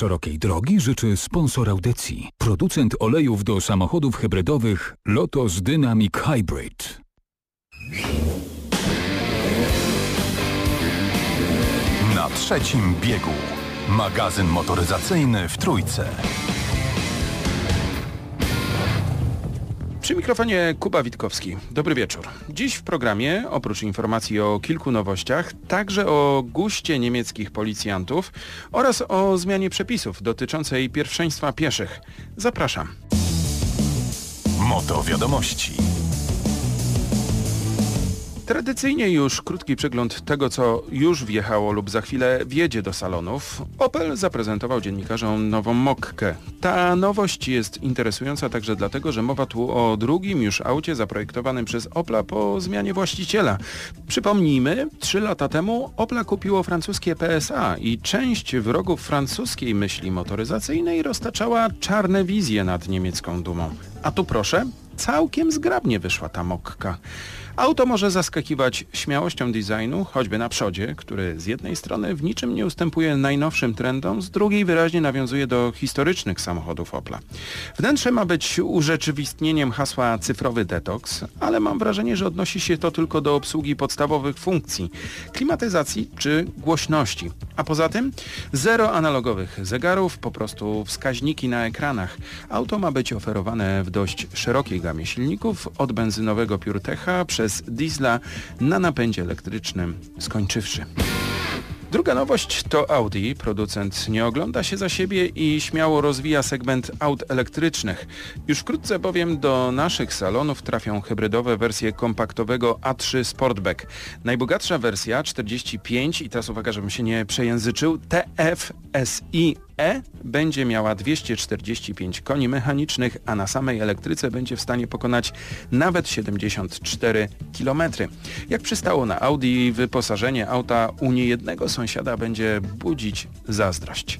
szerokiej drogi życzy sponsor audycji. Producent olejów do samochodów hybrydowych Lotus Dynamic Hybrid. Na trzecim biegu. Magazyn motoryzacyjny w Trójce. Przy mikrofonie Kuba Witkowski. Dobry wieczór. Dziś w programie, oprócz informacji o kilku nowościach, także o guście niemieckich policjantów oraz o zmianie przepisów dotyczącej pierwszeństwa pieszych. Zapraszam. Moto wiadomości. Tradycyjnie już krótki przegląd tego, co już wjechało lub za chwilę wjedzie do salonów. Opel zaprezentował dziennikarzom nową Mokkę. Ta nowość jest interesująca także dlatego, że mowa tu o drugim już aucie zaprojektowanym przez Opla po zmianie właściciela. Przypomnijmy, trzy lata temu Opla kupiło francuskie PSA i część wrogów francuskiej myśli motoryzacyjnej roztaczała czarne wizje nad niemiecką dumą. A tu proszę, całkiem zgrabnie wyszła ta Mokka. Auto może zaskakiwać śmiałością designu, choćby na przodzie, który z jednej strony w niczym nie ustępuje najnowszym trendom, z drugiej wyraźnie nawiązuje do historycznych samochodów Opla. Wnętrze ma być urzeczywistnieniem hasła cyfrowy detoks, ale mam wrażenie, że odnosi się to tylko do obsługi podstawowych funkcji, klimatyzacji czy głośności. A poza tym zero analogowych zegarów, po prostu wskaźniki na ekranach. Auto ma być oferowane w dość szerokiej gamie silników, od benzynowego PureTecha przez diesla na napędzie elektrycznym skończywszy. Druga nowość to Audi. Producent nie ogląda się za siebie i śmiało rozwija segment aut elektrycznych. Już wkrótce bowiem do naszych salonów trafią hybrydowe wersje kompaktowego A3 Sportback. Najbogatsza wersja 45 i teraz uwaga, żebym się nie przejęzyczył, TFSI E będzie miała 245 koni mechanicznych, a na samej elektryce będzie w stanie pokonać nawet 74 km. Jak przystało na Audi, wyposażenie auta u niejednego sąsiada będzie budzić zazdrość.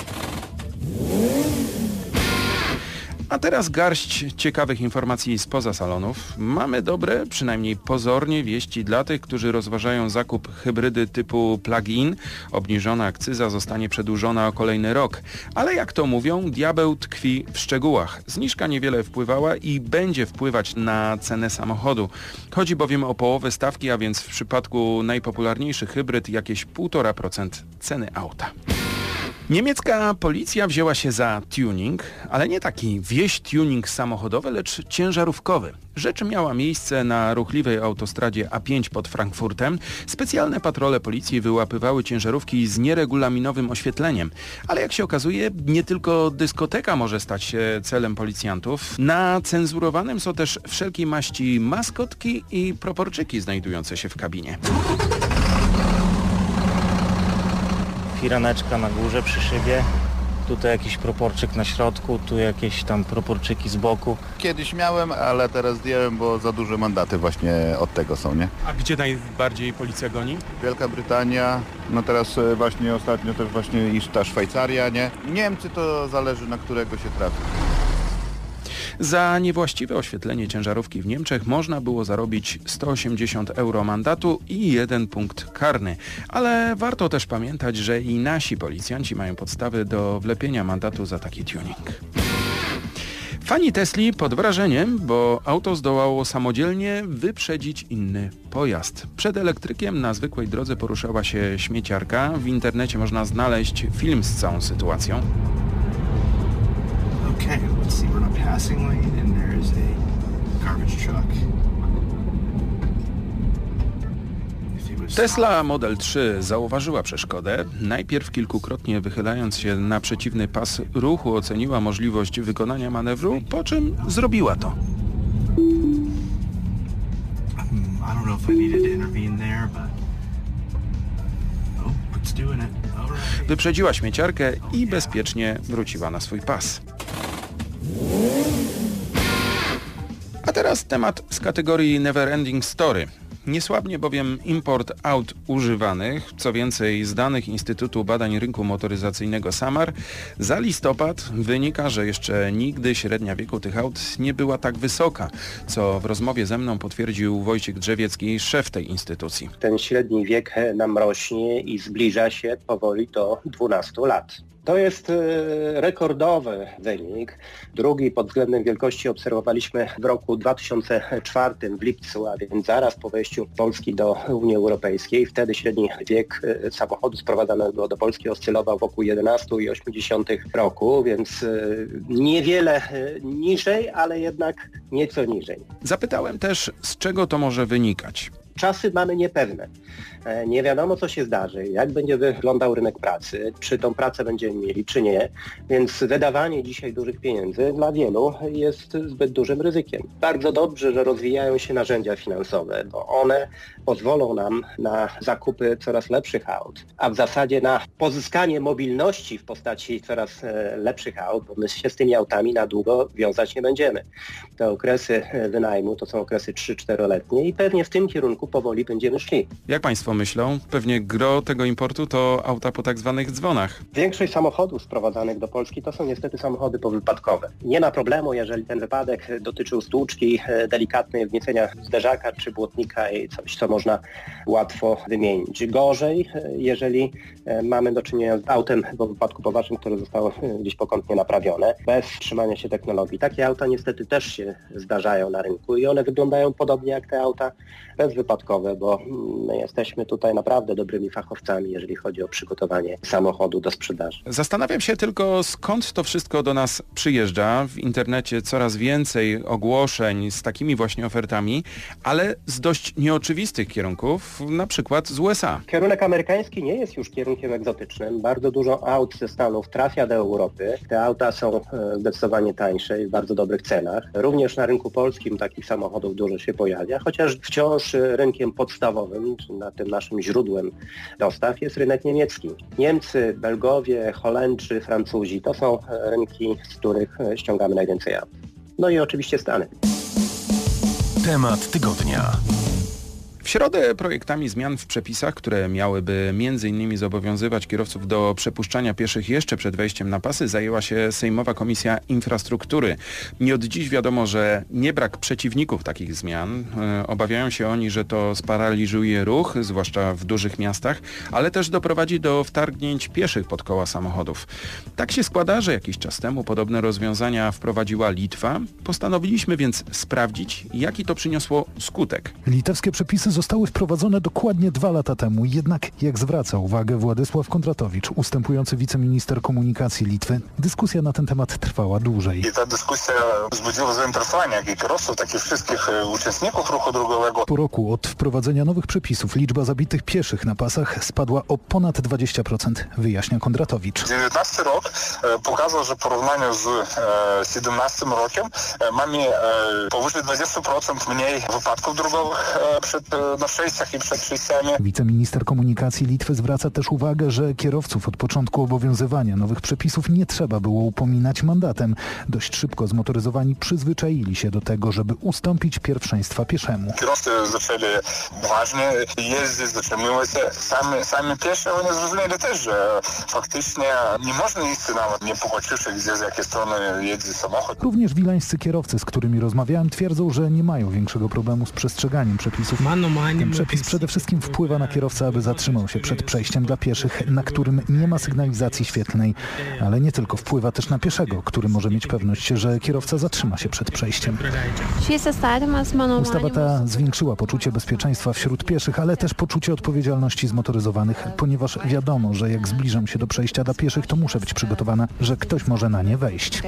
A teraz garść ciekawych informacji spoza salonów. Mamy dobre, przynajmniej pozornie, wieści dla tych, którzy rozważają zakup hybrydy typu plug-in. Obniżona akcyza zostanie przedłużona o kolejny rok. Ale jak to mówią, diabeł tkwi w szczegółach. Zniżka niewiele wpływała i będzie wpływać na cenę samochodu. Chodzi bowiem o połowę stawki, a więc w przypadku najpopularniejszy hybryd jakieś 1,5% ceny auta. Niemiecka policja wzięła się za tuning, ale nie taki wieś tuning samochodowy, lecz ciężarówkowy. Rzecz miała miejsce na ruchliwej autostradzie A5 pod Frankfurtem. Specjalne patrole policji wyłapywały ciężarówki z nieregulaminowym oświetleniem. Ale jak się okazuje, nie tylko dyskoteka może stać się celem policjantów. Na cenzurowanym są też wszelkiej maści maskotki i proporczyki znajdujące się w kabinie firaneczka na górze przy szybie. Tutaj jakiś proporczyk na środku, tu jakieś tam proporczyki z boku. Kiedyś miałem, ale teraz zdjąłem, bo za duże mandaty właśnie od tego są, nie? A gdzie najbardziej policja goni? Wielka Brytania, no teraz e, właśnie ostatnio też właśnie iż ta Szwajcaria, nie? Niemcy to zależy na którego się trafi. Za niewłaściwe oświetlenie ciężarówki w Niemczech można było zarobić 180 euro mandatu i jeden punkt karny. Ale warto też pamiętać, że i nasi policjanci mają podstawy do wlepienia mandatu za taki tuning. Fani Tesli pod wrażeniem, bo auto zdołało samodzielnie wyprzedzić inny pojazd. Przed elektrykiem na zwykłej drodze poruszała się śmieciarka. W internecie można znaleźć film z całą sytuacją. Let's see, we're in a passing lane and there is a garbage truck. Tesla Model 3 zauważyła przeszkodę. Najpierw kilkukrotnie wychylając się na przeciwny pas ruchu oceniła możliwość wykonania manewru, po czym zrobiła to. Wyprzedziła śmieciarkę i bezpiecznie wróciła na swój pas. Teraz temat z kategorii Neverending Story. Niesłabnie bowiem import aut używanych, co więcej z danych Instytutu Badań Rynku Motoryzacyjnego SAMAR, za listopad wynika, że jeszcze nigdy średnia wieku tych aut nie była tak wysoka, co w rozmowie ze mną potwierdził Wojciech Drzewiecki, szef tej instytucji. Ten średni wiek nam rośnie i zbliża się powoli do 12 lat. To jest e, rekordowy wynik. Drugi pod względem wielkości obserwowaliśmy w roku 2004 w lipcu, a więc zaraz po wejściu Polski do Unii Europejskiej. Wtedy średni wiek e, samochodu sprowadzanego do Polski oscylował wokół 11,8 roku, więc e, niewiele niżej, ale jednak nieco niżej. Zapytałem też, z czego to może wynikać. Czasy mamy niepewne. E, nie wiadomo, co się zdarzy, jak będzie wyglądał rynek pracy, czy tą pracę będziemy mieli, czy nie. Więc wydawanie dzisiaj dużych pieniędzy dla wielu jest zbyt dużym ryzykiem. Bardzo dobrze, że rozwijają się narzędzia finansowe, bo one pozwolą nam na zakupy coraz lepszych aut, a w zasadzie na pozyskanie mobilności w postaci coraz e, lepszych aut, bo my się z tymi autami na długo wiązać nie będziemy. Te okresy e, wynajmu to są okresy 3-4-letnie i pewnie w tym kierunku powoli będziemy szli. Jak Państwo myślą? Pewnie gro tego importu to auta po tak zwanych dzwonach. Większość samochodów sprowadzanych do Polski to są niestety samochody powypadkowe. Nie ma problemu, jeżeli ten wypadek dotyczył stłuczki, e, delikatnej wgniecenia zderzaka czy błotnika i coś, co można łatwo wymienić. Gorzej, e, jeżeli e, mamy do czynienia z autem po wypadku poważnym, które zostało gdzieś pokątnie naprawione, bez trzymania się technologii. Takie auta niestety też się zdarzają na rynku i one wyglądają podobnie jak te auta bo mm, my jesteśmy tutaj naprawdę dobrymi fachowcami, jeżeli chodzi o przygotowanie samochodu do sprzedaży. Zastanawiam się tylko, skąd to wszystko do nas przyjeżdża. W internecie coraz więcej ogłoszeń z takimi właśnie ofertami, ale z dość nieoczywistych kierunków, na przykład z USA. Kierunek amerykański nie jest już kierunkiem egzotycznym. Bardzo dużo aut ze Stanów trafia do Europy. Te auta są e, zdecydowanie tańsze i w bardzo dobrych cenach. Również na rynku polskim takich samochodów dużo się pojawia, chociaż wciąż rynkiem podstawowym, czy na tym naszym źródłem dostaw jest rynek niemiecki. Niemcy, Belgowie, Holendrzy, Francuzi to są rynki, z których ściągamy najwięcej aut. No i oczywiście Stany. Temat tygodnia. W środę projektami zmian w przepisach, które miałyby m.in. zobowiązywać kierowców do przepuszczania pieszych jeszcze przed wejściem na pasy, zajęła się Sejmowa Komisja Infrastruktury. Nie od dziś wiadomo, że nie brak przeciwników takich zmian. E, obawiają się oni, że to sparaliżuje ruch, zwłaszcza w dużych miastach, ale też doprowadzi do wtargnięć pieszych pod koła samochodów. Tak się składa, że jakiś czas temu podobne rozwiązania wprowadziła Litwa. Postanowiliśmy więc sprawdzić, jaki to przyniosło skutek. Litewskie przepisy zostały wprowadzone dokładnie dwa lata temu. Jednak, jak zwraca uwagę Władysław Kondratowicz, ustępujący wiceminister komunikacji Litwy, dyskusja na ten temat trwała dłużej. I ta dyskusja wzbudziła zainteresowanie jak i kierowców, tak i wszystkich e, uczestników ruchu drogowego. Po roku od wprowadzenia nowych przepisów liczba zabitych pieszych na pasach spadła o ponad 20%, wyjaśnia Kondratowicz. 19 rok e, pokazał, że w porównaniu z 17 rokiem e, mamy powyżej 20% mniej wypadków drogowych przed na przejściach i przed przejściami. Wiceminister komunikacji Litwy zwraca też uwagę, że kierowców od początku obowiązywania nowych przepisów nie trzeba było upominać mandatem. Dość szybko zmotoryzowani przyzwyczaili się do tego, żeby ustąpić pierwszeństwa pieszemu. Kierowcy zaczęli uważnie jeździć, zatrzymywać się. Sami, sami piesze oni zrozumieli też, że faktycznie nie można iść nawet nie pogłosiwszy, gdzie z jakiej strony jedzie samochód. Również wilańscy kierowcy, z którymi rozmawiałem, twierdzą, że nie mają większego problemu z przestrzeganiem przepisów. Ten przepis przede wszystkim wpływa na kierowcę, aby zatrzymał się przed przejściem dla pieszych, na którym nie ma sygnalizacji świetlnej, ale nie tylko wpływa też na pieszego, który może mieć pewność, że kierowca zatrzyma się przed przejściem. Ustawa ta zwiększyła poczucie bezpieczeństwa wśród pieszych, ale też poczucie odpowiedzialności zmotoryzowanych, ponieważ wiadomo, że jak zbliżam się do przejścia dla pieszych, to muszę być przygotowana, że ktoś może na nie wejść.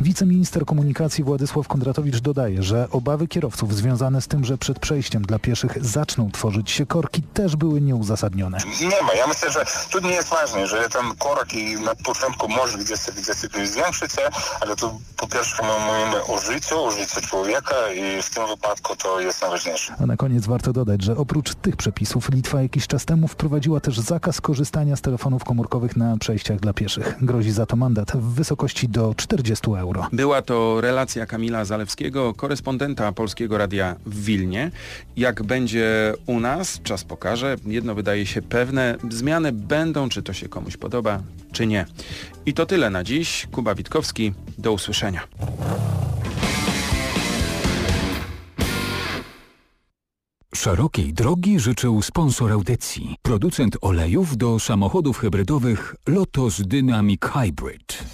Wiceminister komunikacji Władysław Kondratowicz dodaje, że obawy kierowców związane z tym, że przed przejściem dla pieszych zaczną tworzyć się korki, też były nieuzasadnione. Nie ma. Ja myślę, że tu nie jest ważne, jeżeli ten korek i na początku może gdzieś, gdzieś zwiększyć się, ale tu po pierwsze my mówimy o życiu, o życiu człowieka i w tym wypadku to jest najważniejsze. A na koniec warto dodać, że oprócz tych przepisów Litwa jakiś czas temu wprowadziła też zakaz korzystania z telefonów komórkowych na przejściach dla pieszych. Grozi za to mandat w wysokości do 40 euro. Była to relacja Kamila Zalewskiego, korespondenta Polskiego Radia w Wilnie. Jak będzie u nas, czas pokaże. Jedno wydaje się pewne, zmiany będą, czy to się komuś podoba, czy nie. I to tyle na dziś. Kuba Witkowski, do usłyszenia. Szerokiej drogi życzył sponsor audycji, producent olejów do samochodów hybrydowych Lotos Dynamic Hybrid.